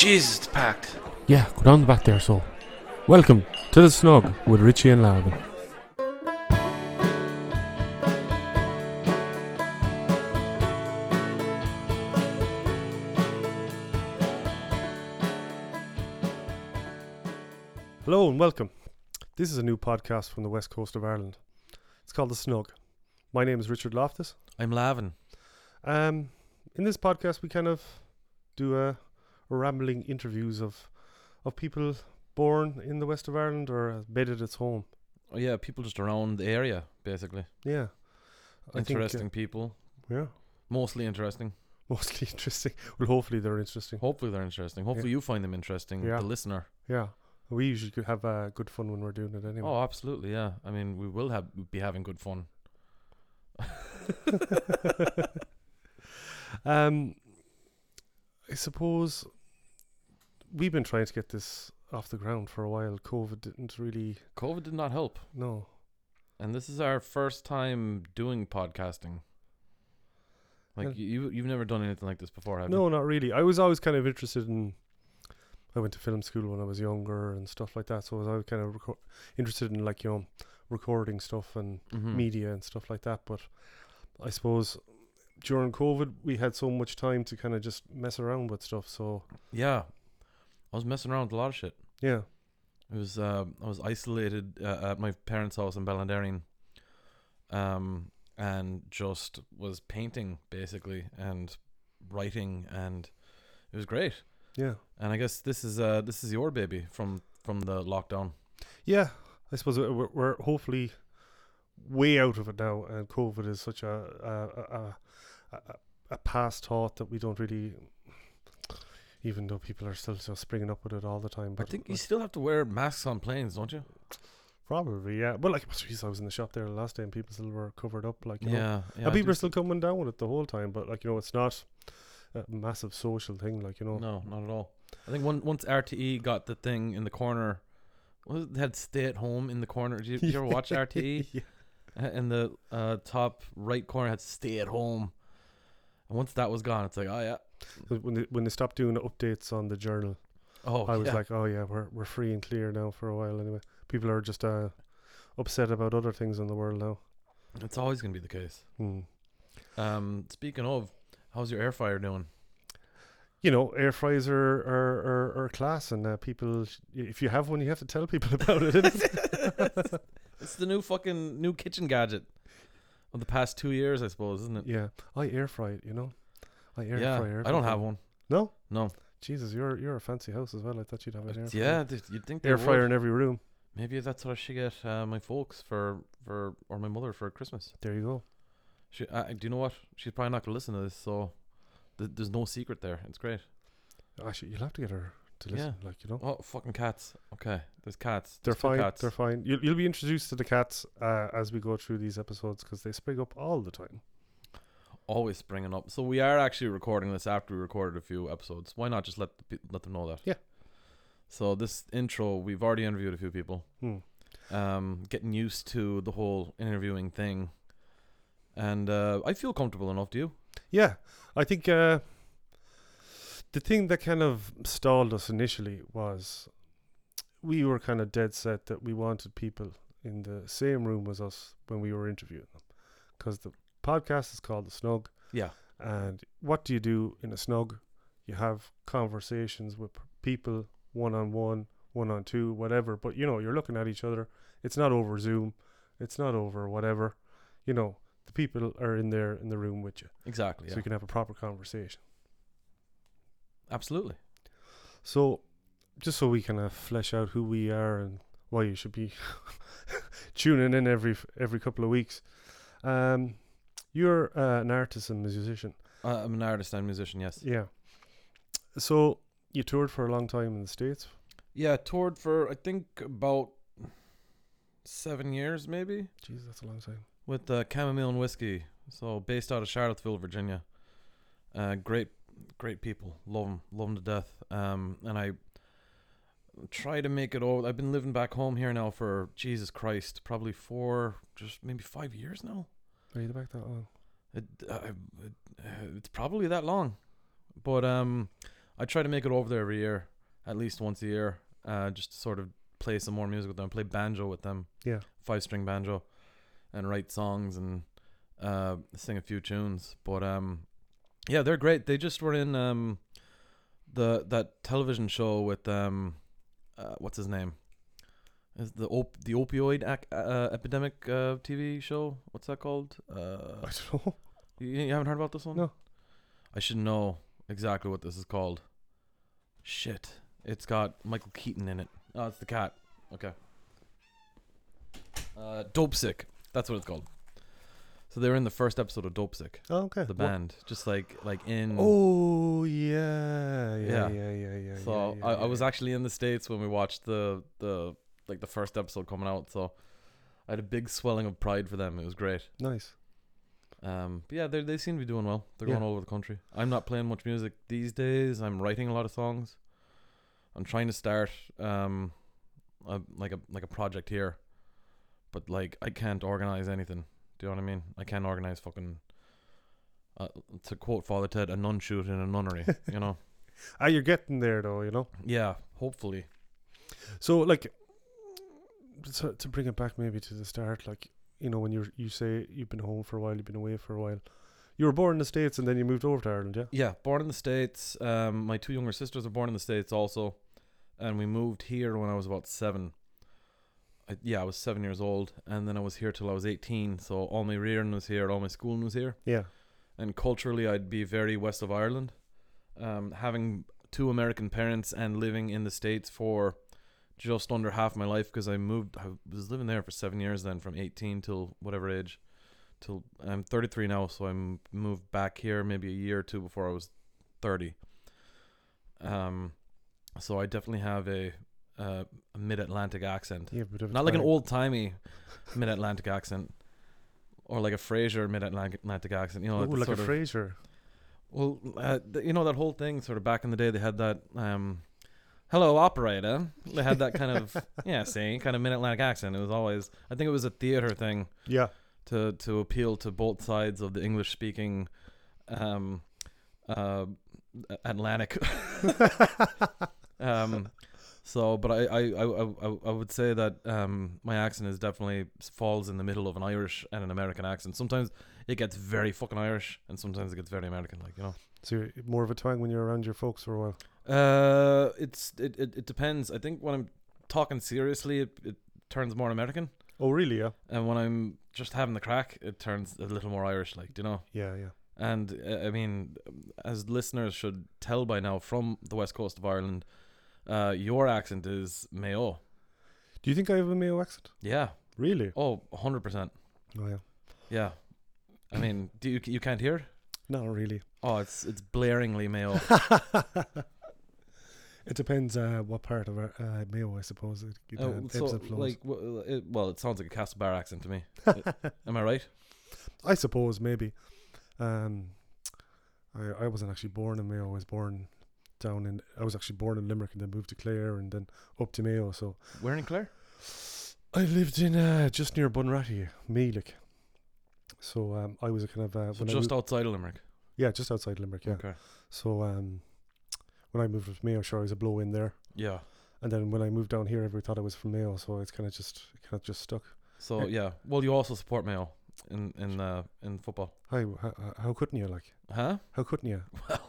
Jesus, it's packed. Yeah, go down the back there, so. Welcome to the Snug with Richie and Lavin. Hello and welcome. This is a new podcast from the west coast of Ireland. It's called The Snug. My name is Richard Loftus. I'm Lavin. Um, in this podcast, we kind of do a, a rambling interviews of of people born in the west of Ireland or made it its home. Oh, yeah, people just around the area, basically. Yeah, I think, uh, interesting people. yeah, Mostly interesting. mostly interesting. Well, hopefully they're interesting. Hopefully they're interesting. Hopefully you find them interesting, Yeah. the listener. Yeah, we usually have uh, good fun when we're doing it anyway. Oh, absolutely, yeah. I mean, we will have be having good fun. um, I suppose we've been trying to get this off the ground for a while. COVID didn't really. COVID did not help, No, and this is our first time doing podcasting. Like you, you've never done anything like this before, have you? no, not really. I was always kind of interested in. I went to film school when I was younger and stuff like that, so I was always kind of reco- interested in like you know recording stuff and Mhm. media and stuff like that. But I suppose during COVID, we had so much time to kind of just mess around with stuff. So Yeah, I was messing around with a lot of shit. yeah, It was uh, I was isolated uh, at my parents' house in Ballinderreen, um, and just was painting basically and writing, and it was great. yeah, And I guess this is uh this is your baby from from the lockdown. yeah. I suppose we- we're, we're hopefully way out of it now, and COVID is such a, a, a, a, a past thought that we don't really. Even though people are still just springing up with it all the time, I but think you still have to wear masks on planes, don't you? probably yeah. But like, geez, I was in the shop there the last day, and people still were covered up. Like, you know, Yeah, yeah. and people are still coming down with it the whole time. But like, you know, it's not a massive social thing. Like, you know, No, not at all. I think one, once RTE got the thing in the corner, what was it, they had stay at home in the corner. Did you, did you ever watch RTE? yeah. In the uh, top right corner had stay at home. And once that was gone, it's like, oh yeah, when they when they stopped doing updates on the journal, oh I was yeah. like, oh yeah, we're we're free and clear now for a while. Anyway, people are just uh, upset about other things in the world now. it's always gonna be the case. Hmm. Um, speaking of, how's your air fryer doing? You know, air fryers are are, are, are class, and uh, people, if you have one, you have to tell people about it. It's the new fucking new kitchen gadget of the past two years, I suppose, isn't it? yeah, I air fry it. You know, I air yeah, fry. I don't have one. No, No, Jesus, you're you're a fancy house as well. I thought you'd have an air yeah, th- you'd think air would. fryer in every room. Maybe that's what I should get uh, my folks for for or my mother for Christmas. There you go. She, uh, do you know what? She's probably not gonna listen to this, so th- there's no secret there. It's great. Actually, you'll have to get her to listen. Like you know. Oh, fucking cats. Okay, there's cats. They're There's fine. Cats. They're fine. You'll, you'll be introduced to the cats uh, as we go through these episodes because they spring up all the time. always springing up. So we are actually recording this after we recorded a few episodes. Why not just let the, let them know that? Yeah. So this intro, we've already interviewed a few people. Hmm. Um, getting used to the whole interviewing thing, and uh, I feel comfortable enough. Do you? Yeah, I think uh, the thing that kind of stalled us initially was we were kind of dead set that we wanted people in the same room as us when we were interviewing them because the podcast is called the Snug. Yeah. And what do you do in a snug? You have conversations with people one on one, one on two, whatever. But you know, you're looking at each other. It's not over Zoom. It's not over whatever. You know, the people are in there in the room with you, Exactly. so Yeah. you can have a proper conversation. Absolutely. So, just so we kind of flesh out who we are and why you should be tuning in every every couple of weeks. Um, you're uh, an artist and musician. Uh, I'm an artist and musician. Yes. Yeah. So you toured for a long time in the states. Yeah. Toured for I think about seven years, maybe. Jeez, that's a long time. with uh, chamomile and whiskey. So based out of Charlottesville, Virginia. Uh, great, great people. Love them, love them to death. Um, and I try to make it over. I've been living back home here now for Jesus Christ, probably four, just maybe five years now. Are you back that long? It, uh, it, uh, it's probably that long, but um, I try to make it over there every year, at least once a year, uh, just to sort of play some more music with them, play banjo with them, Yeah. five string banjo, and write songs and uh, sing a few tunes. But um, yeah, they're great. They just were in um, the that television show with um, uh, what's his name? Is the op- the opioid ac- uh, epidemic uh, TV show? What's that called? Uh, I don't know. you, you haven't heard about this one? No. I should know exactly what this is called. Shit. It's got Michael Keaton in it. Oh, it's the cat. Okay. Uh, Dopesick. That's what it's called. So they were in the first episode of Dopesick, Oh, okay. the band, just like like in. Oh yeah, yeah, Yeah. yeah, yeah, yeah. So yeah, I, yeah, I was actually in the states when we watched the the like the first episode coming out. So I had a big swelling of pride for them. It was great. nice. Um, but yeah, they they seem to be doing well. They're going all over the country. I'm not playing much music these days. I'm writing a lot of songs. I'm trying to start um, a, like a like a project here, but like I can't organize anything. Do you know what I mean? I can't organize fucking. Uh, to quote Father Ted, a nun shoot in a nunnery. you know? Ah, you're getting there though, you know. Yeah, hopefully. So like, to, to bring it back maybe to the start, like you know when you you say you've been home for a while, you've been away for a while. You were born in the states and then you moved over to Ireland, yeah. Yeah, born in the states. Um, my two younger sisters were born in the states also, and we moved here when I was about seven. I, yeah, I was seven years old, and then I was here till I was eighteen. So all my rearing was here, all my schooling was here, Yeah. and culturally I'd be very west of Ireland. Um, having two American parents and living in the states for just under half my life because I moved. I was living there for seven years then, from eighteen till whatever age, till I'm thirty three now. So I moved back here maybe a year or two before I was thirty. Um, so I definitely have a uh, a mid Atlantic accent, Yeah, but not like an old timey mid Atlantic accent. Or like a Frasier mid Atlantic accent, you know, Oh, the like a Frasier. well, uh, th- you know that whole thing. Sort of back in the day, they had that. Um, Hello, operator. They had that kind of yeah, see, kind of mid Atlantic accent. It was always. I think it was a theater thing Yeah. to to appeal to both sides of the English speaking, um, uh, Atlantic. um, so, but I, I, I, I, I would say that um, my accent is definitely falls in the middle of an Irish and an American accent. Sometimes it gets very fucking Irish, and sometimes it gets very American. Like you know. So you're more of a twang when you're around your folks for a while. Uh, it's it, it, it depends. I think when I'm talking seriously, it, it turns more American, Oh, really? Yeah. and when I'm just having the crack, it turns a little more Irish. Like you know. Yeah, yeah. And uh, I mean, as listeners should tell by now from the west coast of Ireland, uh, your accent is Mayo. Do you think I have a Mayo accent? Yeah. Really? Oh, 100%. Oh, yeah. Yeah. I mean, do you you can't hear it? Not really. Oh, it's it's blaringly Mayo. it depends uh, what part of our, uh, Mayo, I suppose. It, it, uh, Oh, ebbs so and flows. like, w- it, well, it sounds like a Castlebar accent to me. Uh, Am I right? I suppose maybe. Um, I I wasn't actually born in Mayo. I was born down in. I was actually born in Limerick and then moved to Clare and then up to Mayo. So Where in Clare? I lived in uh, just near Bunratty, Meelick. So um, I was a kind of uh, So just moved- outside of Limerick. yeah, just outside Limerick. Yeah. Okay. So um, when I moved to Mayo, sure, I was a blow in there. Yeah. And then when I moved down here, everybody thought I was from Mayo, so it's kind of just kind of just stuck. So Eh. yeah. Well, you also support Mayo in in uh, in football, Hi, how, how couldn't you like? huh? How couldn't you? Well,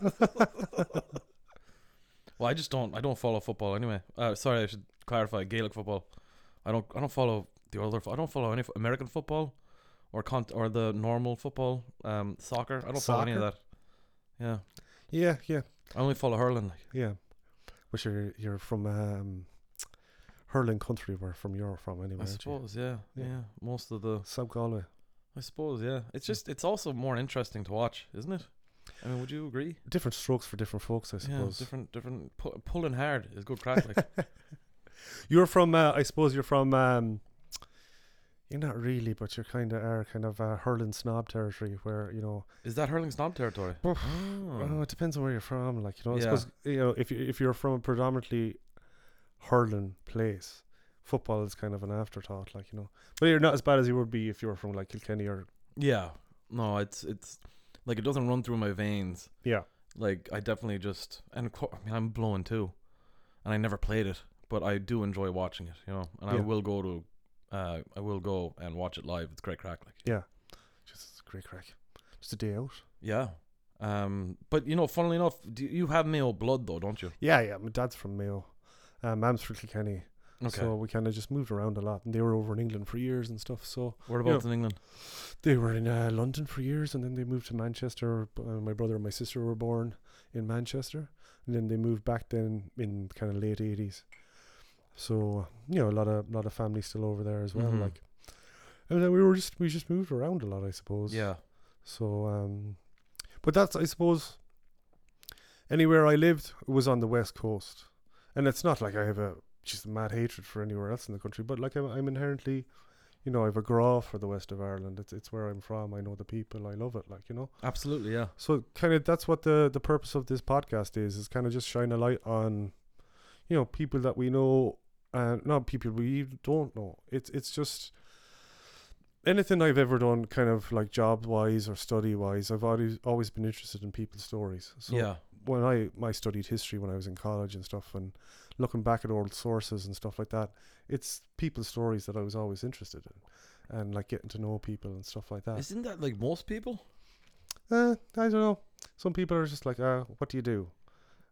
I just don't. I don't follow football anyway. Uh, sorry, I should clarify. Gaelic football. I don't. I don't follow the other. I don't follow any American football, or con- or the normal football. Um, soccer. I don't follow any of that. Yeah, Yeah, yeah, I only follow hurling. Like. yeah. But you're you're from um, hurling country, where from you're from anyway. I suppose. Yeah, yeah, Yeah. Most of the. South Galway. I suppose. Yeah. It's just. It's also more interesting to watch, isn't it? I mean, would you agree? Different strokes for different folks, I Yeah. suppose. Different. Different. Pu- pulling hard is good crack. Like. You're from, uh, I suppose you're from. Um, you're not really, but you're kind of are kind of uh, hurling snob territory, where you know. is that hurling snob territory? Oh, Oh. it depends on where you're from. Like you know, I Yeah. suppose you know if you if you're from a predominantly hurling place, football is kind of an afterthought. Like you know, but you're not as bad as you would be if you were from like Kilkenny or Yeah. No, it's it's like it doesn't run through my veins. yeah. like I definitely just and qu- I mean I'm blowing too, and I never played it, but I do enjoy watching it, you know, and I Yeah. will go to, uh, I will go and watch it live. It's great crack, like Yeah. Just it's a great crack. Just a day out. yeah. Um, but you know, funnily enough, do you have Mayo blood though, don't you? Yeah, yeah. My dad's from Mayo. Uh, Mam's from Kilkenny. Okay. So we kind of just moved around a lot, and they were over in England for years and stuff. So Whereabouts in England? they were in uh, London for years, and then they moved to Manchester. Uh, my brother and my sister were born in Manchester, and then they moved back then in kind of late eighties. So you know, a lot of lot of family still over there as well. Mhm. Like, and then we were just we just moved around a lot, I suppose. Yeah. So, um, but that's I suppose anywhere I lived was on the west coast, and it's not like I have a just a mad hatred for anywhere else in the country, but like I'm, I'm inherently, you know, I have a grá for the west of Ireland. It's it's where I'm from. I know the people. I love it. Like you know, Absolutely, yeah. so kind of that's what the the purpose of this podcast is is kind of just shine a light on, you know, people that we know and not people we don't know. It's it's just anything I've ever done, kind of like job wise or study wise. I've always always been interested in people's stories. So yeah. When I I studied history when I was in college and stuff, and looking back at old sources and stuff like that, it's people's stories that I was always interested in, and like getting to know people and stuff like that. Isn't that like most people? Uh, I don't know. Some people are just like, uh, what do you do?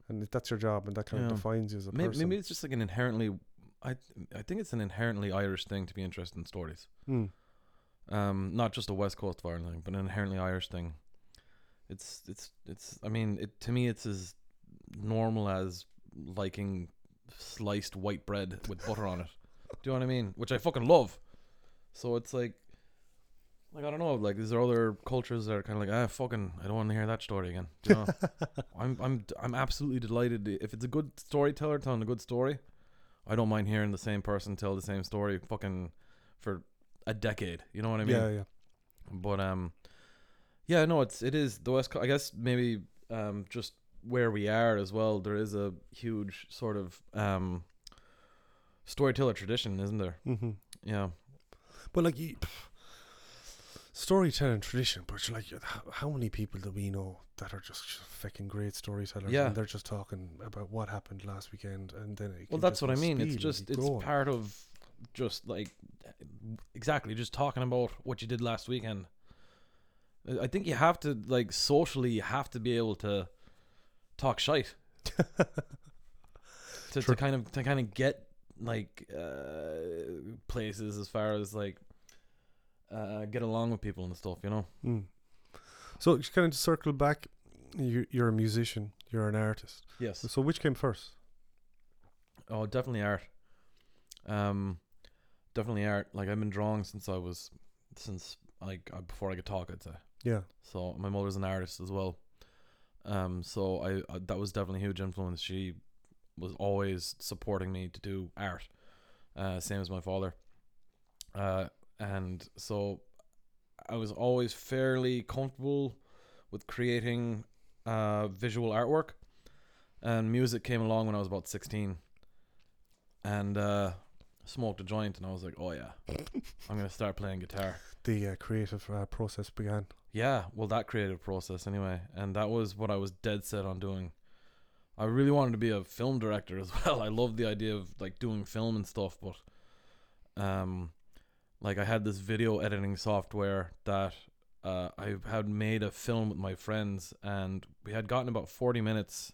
And that's your job, and that kind Yeah. of defines you as a Maybe, person. maybe it's just like an inherently, I I think it's an inherently Irish thing to be interested in stories. Mm. Um, not just a West Coast of Ireland thing, but an inherently Irish thing. It's it's it's. I mean, it to me, it's as normal as liking sliced white bread with butter on it. Do you know what I mean? Which I fucking love. So it's like, like I don't know. Like, is there other cultures that are kind of like, ah, fucking, I don't want to hear that story again. Do you know? I'm I'm I'm absolutely delighted if it's a good storyteller telling a good story. I don't mind hearing the same person tell the same story fucking for a decade. You know what I mean? yeah, yeah. But um, yeah, no, it's it is the West. Co- I guess maybe um, just where we are as well. There is a huge sort of um, storyteller tradition, isn't there? Mm-hmm. Yeah, But like, you, storytelling tradition. But like, how, many people do we know that are just, fucking great storytellers? Yeah. and they're just talking about what happened last weekend, and then well, that's what I mean. It's just it's going. part of just like exactly just talking about what you did last weekend. I- think you have to like socially, you have to be able to talk shite. To, to kind of to kind of get like uh places as far as like uh get along with people and stuff you know? Mm. So just kind of to circle back, you, you're a musician, you're an artist. yes. So which came first? oh definitely art. Um definitely art. Like i've been drawing since i was since like uh, before i could talk i'd say Yeah. so my mother's an artist as well. Um so i, I that was definitely a huge influence. She was always supporting me to do art uh same as my father. Uh and so i was always fairly comfortable with creating uh visual artwork. And music came along when i was about 16 and uh smoked a joint and i was like oh yeah. I'm gonna start playing guitar The uh, creative uh, process began. yeah, well, that creative process anyway, and that was what I was dead set on doing. I really wanted to be a film director as well. I love the idea of like doing film and stuff, but um, like I had this video editing software that uh, I had made a film with my friends, and we had gotten about forty minutes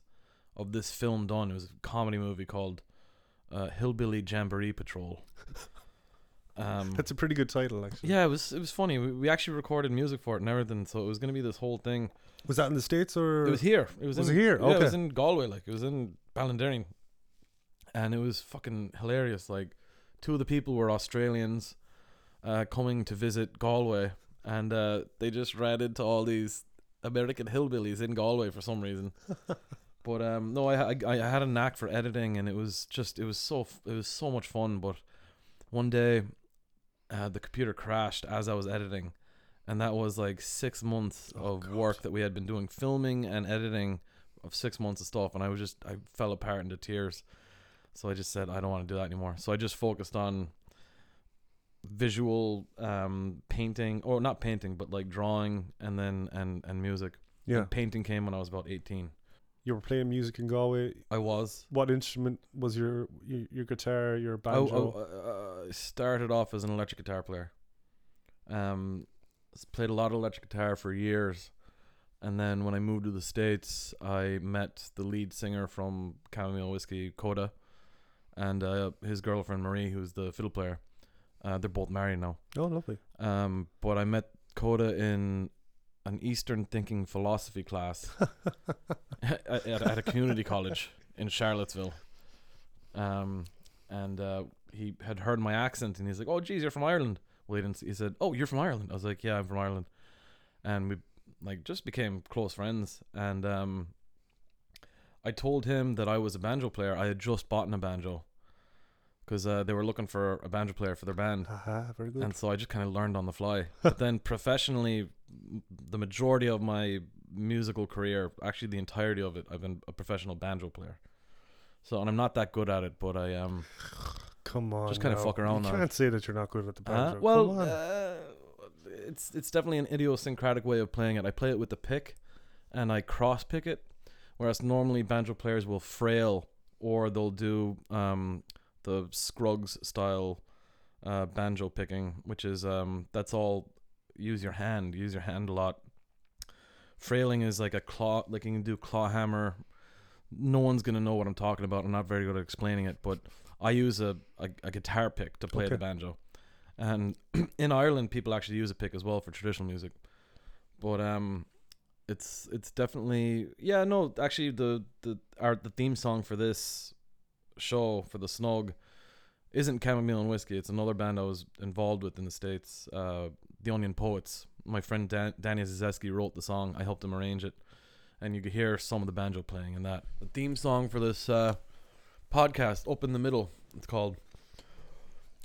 of this film done. It was a comedy movie called uh, Hillbilly Jamboree Patrol. Um, That's a pretty good title, actually. yeah, it was it was funny. We, we actually recorded music for it and everything, so it was gonna be this whole thing. Was that in the states or? It was here. It was, Was in, it here? Yeah, it was in Galway. Like it was in Ballinderreen, and it was fucking hilarious. Like two of the people were Australians, uh, coming to visit Galway, and uh, they just ran into all these American hillbillies in Galway for some reason. but um, no, I, I I had a knack for editing, and it was just it was so it was so much fun. But one day, uh, the computer crashed as I was editing, and that was like six months Oh, of God. work that we had been doing, filming and editing of six months of stuff, and I was just I fell apart into tears. So I just said I don't want to do that anymore. So I just focused on visual um painting or not painting but like drawing and then and and music Yeah. And painting came when i was about 18 You were playing music in Galway. I was. What instrument was your your, your guitar, your banjo? I- I started off as an electric guitar player. Um, played a lot of electric guitar for years, and then when I moved to the states, I met the lead singer from Chamomile Whiskey, Koda, and uh, his girlfriend Marie, who's the fiddle player. Uh, they're both married now. oh, lovely. Um, but I met Koda in an Eastern thinking philosophy class at, at, a community college in Charlottesville. Um, and uh, he had heard my accent, and he's like, "Oh, geez, you're from Ireland." Well, he didn't. He said, "Oh, you're from Ireland." I was like, "Yeah, I'm from Ireland," and we like just became close friends. And um, I told him that I was a banjo player. I had just bought a banjo because uh, they were looking for a banjo player for their band. Aha, very good. And so I just kind of learned on the fly. But then professionally, the majority of my musical career, actually the entirety of it, I've been a professional banjo player. So and I'm not that good at it, but I um Come on, just kinda fuck around You can't say that you're not good at the uh, banjo. well Come on. uh, it's it's definitely an idiosyncratic way of playing it. I play it with the pick, and I cross pick it, whereas normally banjo players will frail or they'll do um the Scruggs style uh, banjo picking, which is um that's all use your hand, use your hand a lot. Frailing is like a claw, like you can do claw hammer. No one's gonna know what I'm talking about. I'm not very good at explaining it, but I use a a, a guitar pick to play Okay. the banjo, and in Ireland people actually use a pick as well for traditional music. But um, it's it's definitely yeah no actually the the our the theme song for this show for the snug isn't chamomile and whiskey. It's another band i was involved with in the states uh the onion poets. My friend Dan- danny Zazeski wrote the song. I helped him arrange it. And you could hear some of the banjo playing in that. The theme song for this uh podcast up in the middle it's called.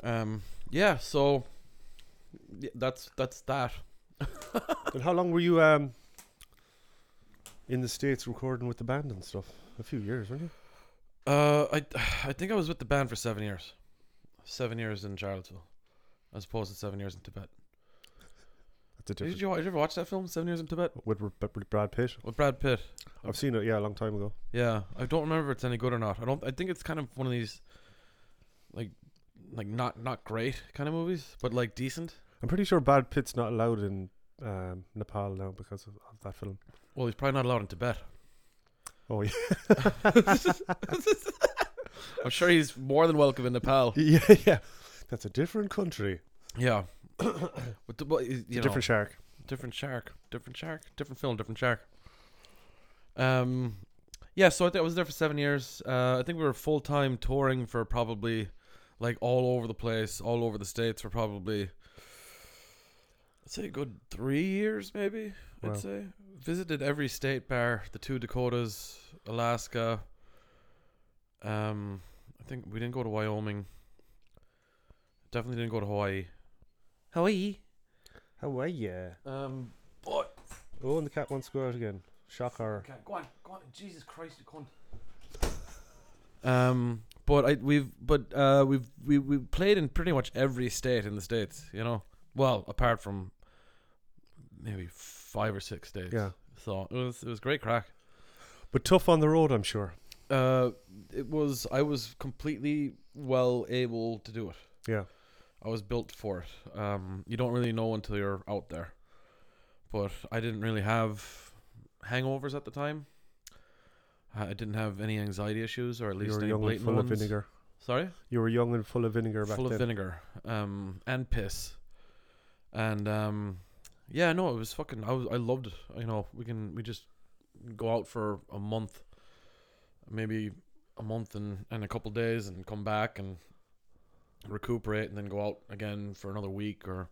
Um yeah so yeah, that's that's that. And how long were you um in the states recording with the band and stuff? A few years, weren't you? Uh, I I think I was with the band for seven years, seven years in Charlottesville, as opposed to seven years in Tibet. That's a Did different. you, did you ever watch that film, Seven Years in Tibet, With, with Brad Pitt. with Brad Pitt? I've seen it. Yeah, a long time ago. Yeah, I don't remember if it's any good or not. I don't. I think it's kind of one of these, like, like not not great kind of movies, but like decent. I'm pretty sure Brad Pitt's not allowed in um, Nepal now because of, of that film. Well, he's probably not allowed in Tibet. Oh yeah, I'm sure he's more than welcome in Nepal. yeah, yeah. That's a different country. Yeah, but, the, but you know, different shark. different shark, different shark, different film, different shark. Um, yeah. So I, think I was there for seven years. Uh, I think we were full time touring for probably like all over the place, all over the states for probably, I'd say a good three years, maybe. Wow. I'd say visited every state bar, the two Dakotas, Alaska. Um, I think we didn't go to Wyoming. Definitely didn't go to Hawaii. Hawaii. How are you? Um, but Oh, and the cat wants to go out again. Shock horror. Okay, go on, go on. Jesus Christ, you cunt. Um, but I we've but uh we've we we played in pretty much every state in the states. You know, well apart from maybe five or six days. Yeah, So it was it was great crack. but tough on the road, I'm sure. Uh, it was I was completely well able to do it. Yeah. I was built for it. Um, you don't really know until you're out there. But I didn't really have hangovers at the time. I didn't have any anxiety issues, or at You least were any young and full ones. of vinegar. Sorry, You were young and full of vinegar back then. full of vinegar, um, and piss, and um, yeah, no, it was fucking. I was, I loved it. You know, we can we just go out for a month, maybe a month and and a couple days, and come back and recuperate, and then go out again for another week or.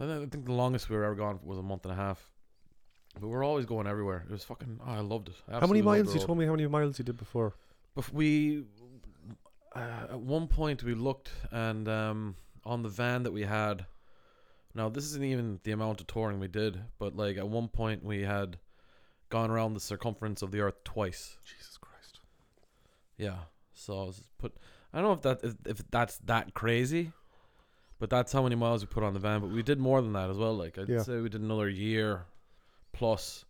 I think the longest we were ever gone was a month and a half. But we were always going everywhere. It was fucking. Oh, I loved it. I How many miles? You told me how many miles you did before. But we, uh, at one point, we looked and um, on the van that we had. Now this isn't even the amount of touring we did, but like at one point we had gone around the circumference of the Earth twice. Jesus Christ. Yeah, so I was put. I don't know if that if, if that's that crazy, but that's how many miles we put on the van. But we did more than that as well. Like I'd Yeah. say we did another year plus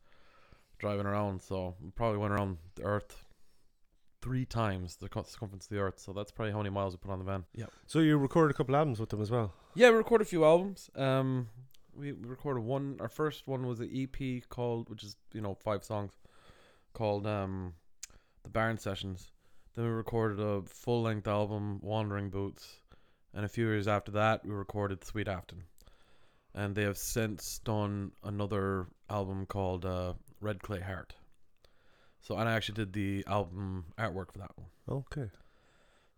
driving around. So we probably went around the Earth three times the co- circumference of the Earth. So that's probably how many miles we put on the van. Yeah. So you recorded a couple albums with them as well. Yeah, we recorded a few albums. Um, we, we recorded one. Our first one was an EP called, which is you know five songs, called um, the Barn Sessions. Then we recorded a full length album, Wandering Boots, and a few years after that, we recorded Sweet Afton. And they have since done another album called uh, Red Clay Heart. So, and I actually did the album artwork for that one. Okay.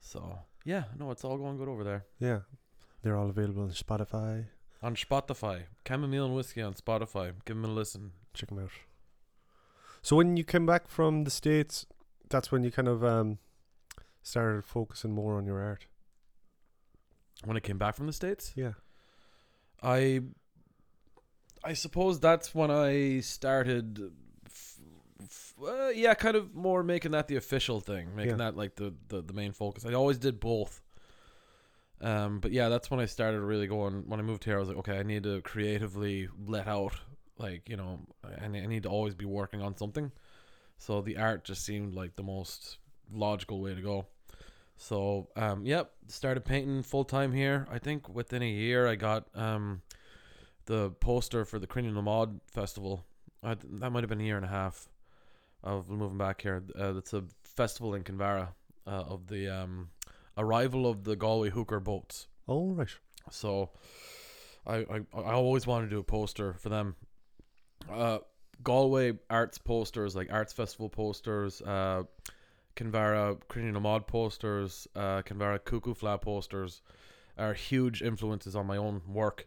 So, yeah, no, it's all going good over there. Yeah. They're all available on Spotify. On Spotify, Chamomile and Whiskey on Spotify. Give them a listen. Check them out. So when you came back from the States, that's when you kind of um, started focusing more on your art. When I came back from the states, Yeah. I, I suppose that's when I started. Uh, yeah, kind of more making that the official thing, making Yeah. that like the, the the main focus. I always did both. Um, but yeah, that's when I started really going. When I moved here, I was like, okay, I need to creatively let out. Like you know, I, I need to always be working on something. So the art just seemed like the most logical way to go. So um, yep, started painting full time here. I think within a year, I got um, the poster for the Cruinniú na mBád Festival. I, that might have been a year and a half of moving back here. Uh, it's a festival in Kinvara uh, of the um, arrival of the Galway hooker boats. Oh right. So I, I I always wanted to do a poster for them. Uh, Galway arts posters, like arts festival posters, uh, Cruinniú na mBád posters, uh, Kinvara Cuckoo Fleadh posters, are huge influences on my own work,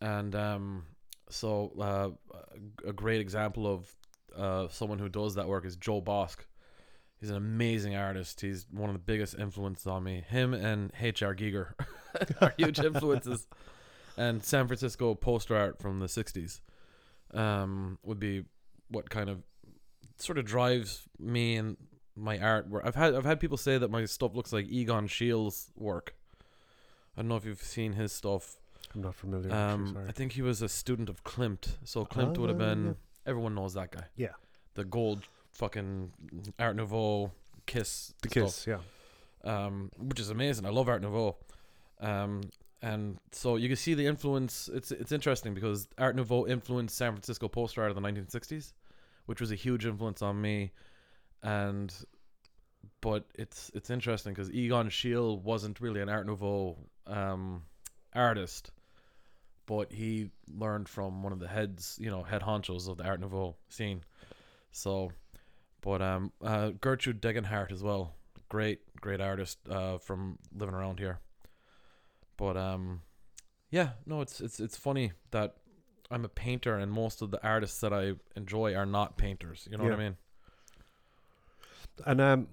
and um, so uh, a great example of uh, someone who does that work is Joe Boske. He's an amazing artist. He's one of the biggest influences on me. Him and H.R. Giger are huge influences. And San Francisco poster art from the 60s um, would be what kind of sort of drives me and my art. Where I've had I've had people say that my stuff looks like Egon Schiele's work. I don't know if you've seen his stuff. I'm not familiar. Um, sorry. I think he was a student of Klimt, so Klimt would have been. Everyone knows that guy. Yeah. The gold fucking Art Nouveau Kiss. the stuff kiss. Yeah. um, which is amazing. I love Art Nouveau, um, and so you can see the influence. It's it's interesting because Art Nouveau influenced San Francisco poster art of the 1960s, which was a huge influence on me, and but it's it's interesting because Egon Schiele wasn't really an Art Nouveau um, artist, but he learned from one of the heads, you know, head honchos of the Art Nouveau scene. So, but um, uh, Gertrude Degenhardt as well, great great artist uh, from living around here. But um, yeah, no, it's it's it's funny that I'm a painter and most of the artists that I enjoy are not painters. You know what I mean? And um,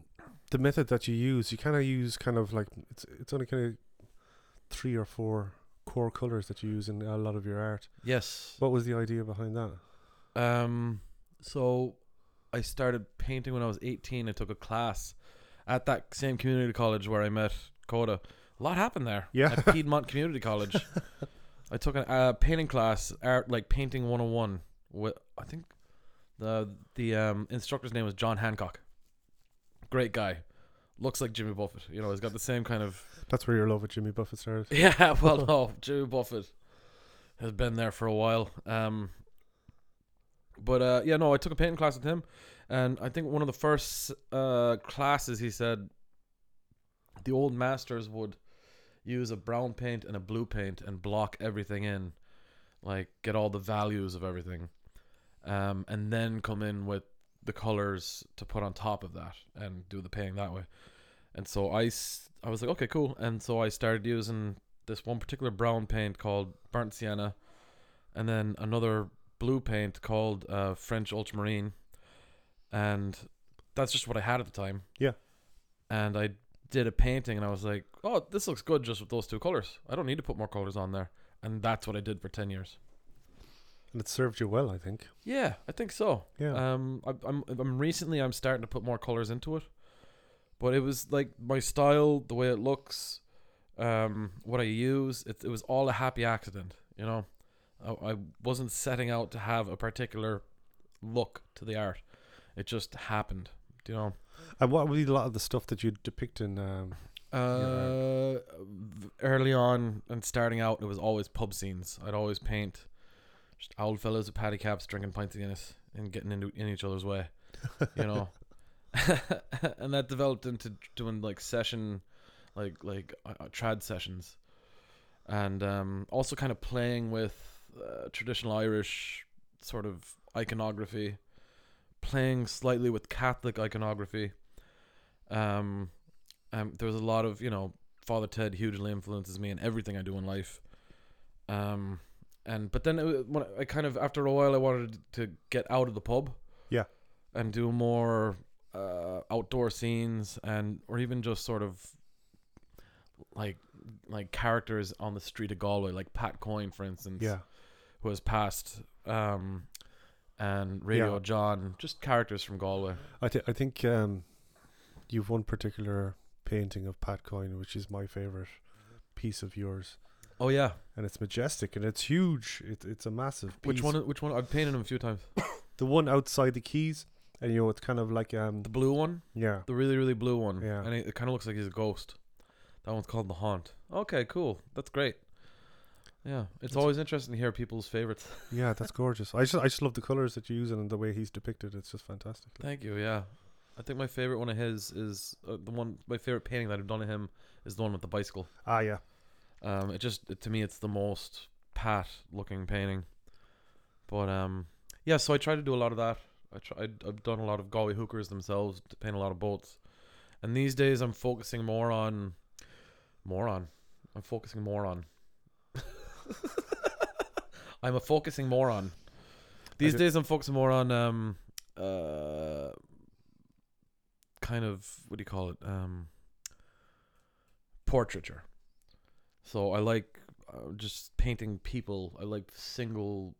the method that you use, you kind of use kind of like it's it's only kind of three or four core colors that you use in a lot of your art. Yes. What was the idea behind that? Um, so I started painting when I was 18. I took a class at that same community college where I met Koda. A lot happened there. Yeah. At Piedmont Community College. I took a uh, painting class, art like painting 101 with I think the the um instructor's name was John Hancock. Great guy. Looks like Jimmy Buffett. You know, he's got the same kind of That's where your love with Jimmy Buffett started. yeah, well, no, Jimmy Buffett has been there for a while. Um, but uh, yeah, no, I took a painting class with him, and I think one of the first uh classes he said the old masters would use a brown paint and a blue paint and block everything in, like get all the values of everything, um, and then come in with the colors to put on top of that and do the painting that way. And so I, I was like, okay, cool. And so I started using this one particular brown paint called burnt sienna, and then another blue paint called uh, French ultramarine, and that's just what I had at the time. Yeah. And I did a painting, and I was like, oh, this looks good just with those two colors. I don't need to put more colors on there. And that's what I did for ten years. And it served you well, I think. Yeah, I think so. Yeah. Um, I, I'm I'm recently I'm starting to put more colors into it, but it was like my style, the way it looks, um, what I use. It it was all a happy accident, you know. I, I wasn't setting out to have a particular look to the art. It just happened. Do you know? And what would be a lot of the stuff that you depict in? Um, Uh, early on and starting out, it was always pub scenes. I'd always paint just old fellows with paddy caps, drinking pints of Guinness, and getting into in each other's way. You know, and that developed into doing like session, like like uh, uh, trad sessions, and um, also kind of playing with uh, traditional Irish sort of iconography, playing slightly with Catholic iconography. Um, um, there's a lot of you know Father Ted hugely influences me in everything I do in life. Um, and but then it, when I kind of after a while I wanted to get out of the pub. Yeah. And do more uh, outdoor scenes and or even just sort of like like characters on the street of Galway, like Pat Coyne, for instance yeah, who has passed, um, and Radio Yeah. John, just characters from Galway. I think I think um, you've one particular painting of Pat Coyne, which is my favorite piece of yours, Oh yeah, and it's majestic and it's huge. It, it's a massive. Piece. which one? Which one? I've painted him a few times. The one outside the Quays, and you know it's kind of like um, The blue one, yeah, the really really blue one. Yeah. and it, it kind of looks like he's a ghost. That one's called the Haunt. Okay, cool. That's great. Yeah, it's It's- always interesting to hear people's favorites. yeah, that's gorgeous. I just I just love the colors that you use and the way he's depicted. It's just fantastic. Thank you. Yeah, I think my favorite one of his is uh, the one. My favorite painting that I've done of him is the one with the bicycle. Ah, yeah, Um, it just it, to me it's the most pat looking painting. But um, yeah. So I try to do a lot of that. I try. I've done a lot of Galway hookers themselves to paint a lot of boats, and these days I'm focusing more on, more on. I'm focusing more on. I'm a focusing more on. These days I'm focusing more on um uh kind of what do you call it um portraiture. So I like uh, just painting people. I like single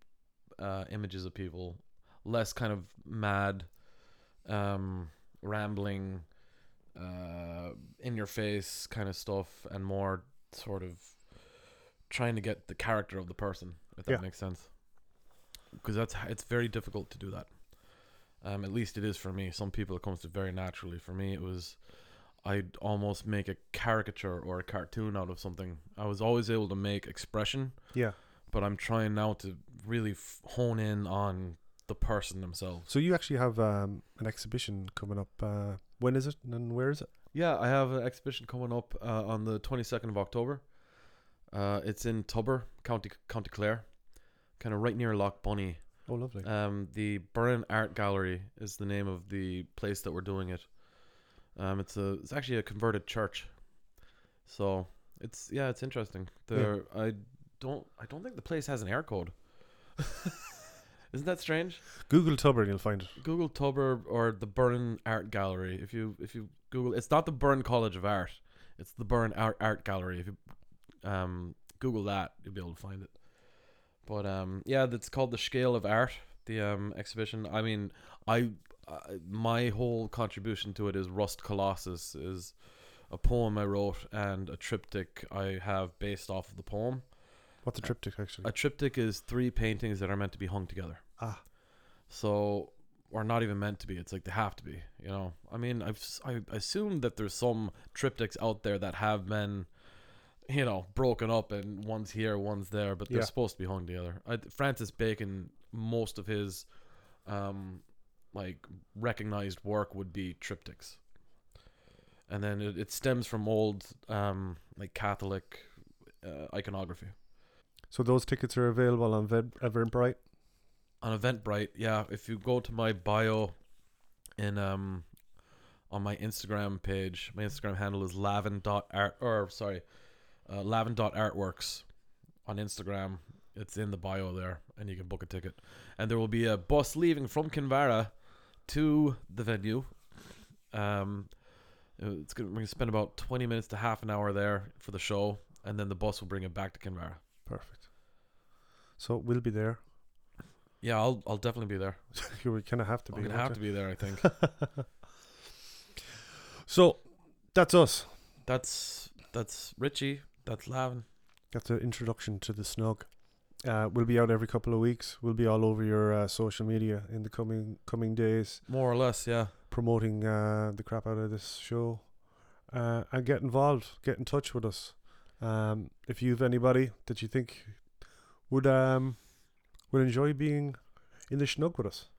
uh, images of people, less kind of mad, um, rambling, uh, in your face kind of stuff, and more sort of trying to get the character of the person. If that Yeah. makes sense. Because that's it's very difficult to do that. Um, at least it is for me. Some people it comes to very naturally. For me, it was I'd almost make a caricature or a cartoon out of something. I was always able to make expression, yeah. but I'm trying now to really f- hone in on the person themselves. So you actually have um, an exhibition coming up. Uh, when is it and where is it? Yeah, I have an exhibition coming up uh, on the 22nd of October. Uh, it's in Tubber, County County Clare, kind of right near Lough Bunny. Oh, lovely. Um, the Burren Art Gallery is the name of the place that we're doing it. Um, it's a it's actually a converted church, so it's yeah, it's interesting. There, I don't I don't think the place has an Eircode. Isn't that strange? Google Tubber and you'll find it. Google Tubber or the Burren Art Gallery. If you if you Google, it's not the Burren College of Art. It's the Burren Art Art Gallery. If you um, Google that, you'll be able to find it. But um, yeah, that's called the Scale of Art. The um exhibition. I mean, I uh, my whole contribution to it is Rust Colossus is a poem I wrote and a triptych I have based off of the poem. What's a triptych actually? A triptych is three paintings that are meant to be hung together. Ah. So, or not even meant to be. It's like they have to be. You know. I mean, I've I assume that there's some triptychs out there that have been, you know, broken up and one's here, one's there, but they're Yeah. supposed to be hung together. I, Francis Bacon, most of his, um, like recognized work would be triptychs. And then it, it stems from old, um, like Catholic uh, iconography. So those tickets are available on Vid- Eventbrite. on Eventbrite, yeah. If you go to my bio in um on my Instagram page, my Instagram handle is lavin.art or sorry, uh, lavin.artworks on Instagram. It's in the bio there, and you can book a ticket. And there will be a bus leaving from Kinvara to the venue. Um, it's gonna, we're gonna spend about twenty minutes to half an hour there for the show, and then the bus will bring it back to Kinvara. Perfect. So we'll be there. Yeah, I'll I'll definitely be there. you kind of have to I'm be. gonna have to be there. I think. So that's us. That's that's Richie. That's Lavin. That's an introduction to the snug. Uh, we'll be out every couple of weeks. We'll be all over your uh, social media in the coming coming days, More or less, yeah. promoting uh, the crap out of this show. Uh, and get involved. Get in touch with us. Um, if you've anybody that you think would um would enjoy being in the Shnug with us,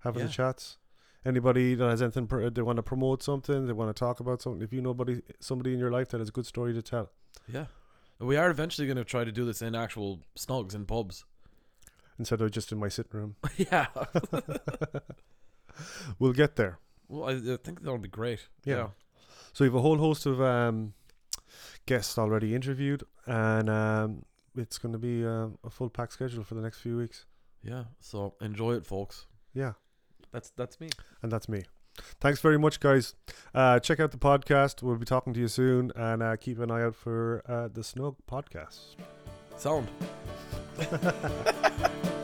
having Yeah. the chats. Anybody that has anything pr- they want to promote something, they want to talk about something. If you know somebody somebody in your life that has a good story to tell, Yeah. We are eventually going to try to do this in actual snugs and pubs. instead of just in my sitting room, yeah. we'll get there. Well, I, I think that'll be great. Yeah. So we have a whole host of um, guests already interviewed, and um, it's going to be uh, a full pack schedule for the next few weeks. Yeah. So enjoy it, folks. Yeah, That's that's me. and that's me. Thanks very much, guys. Uh, check out the podcast. We'll be talking to you soon, and uh, keep an eye out for uh, the Shnug podcast. Sound.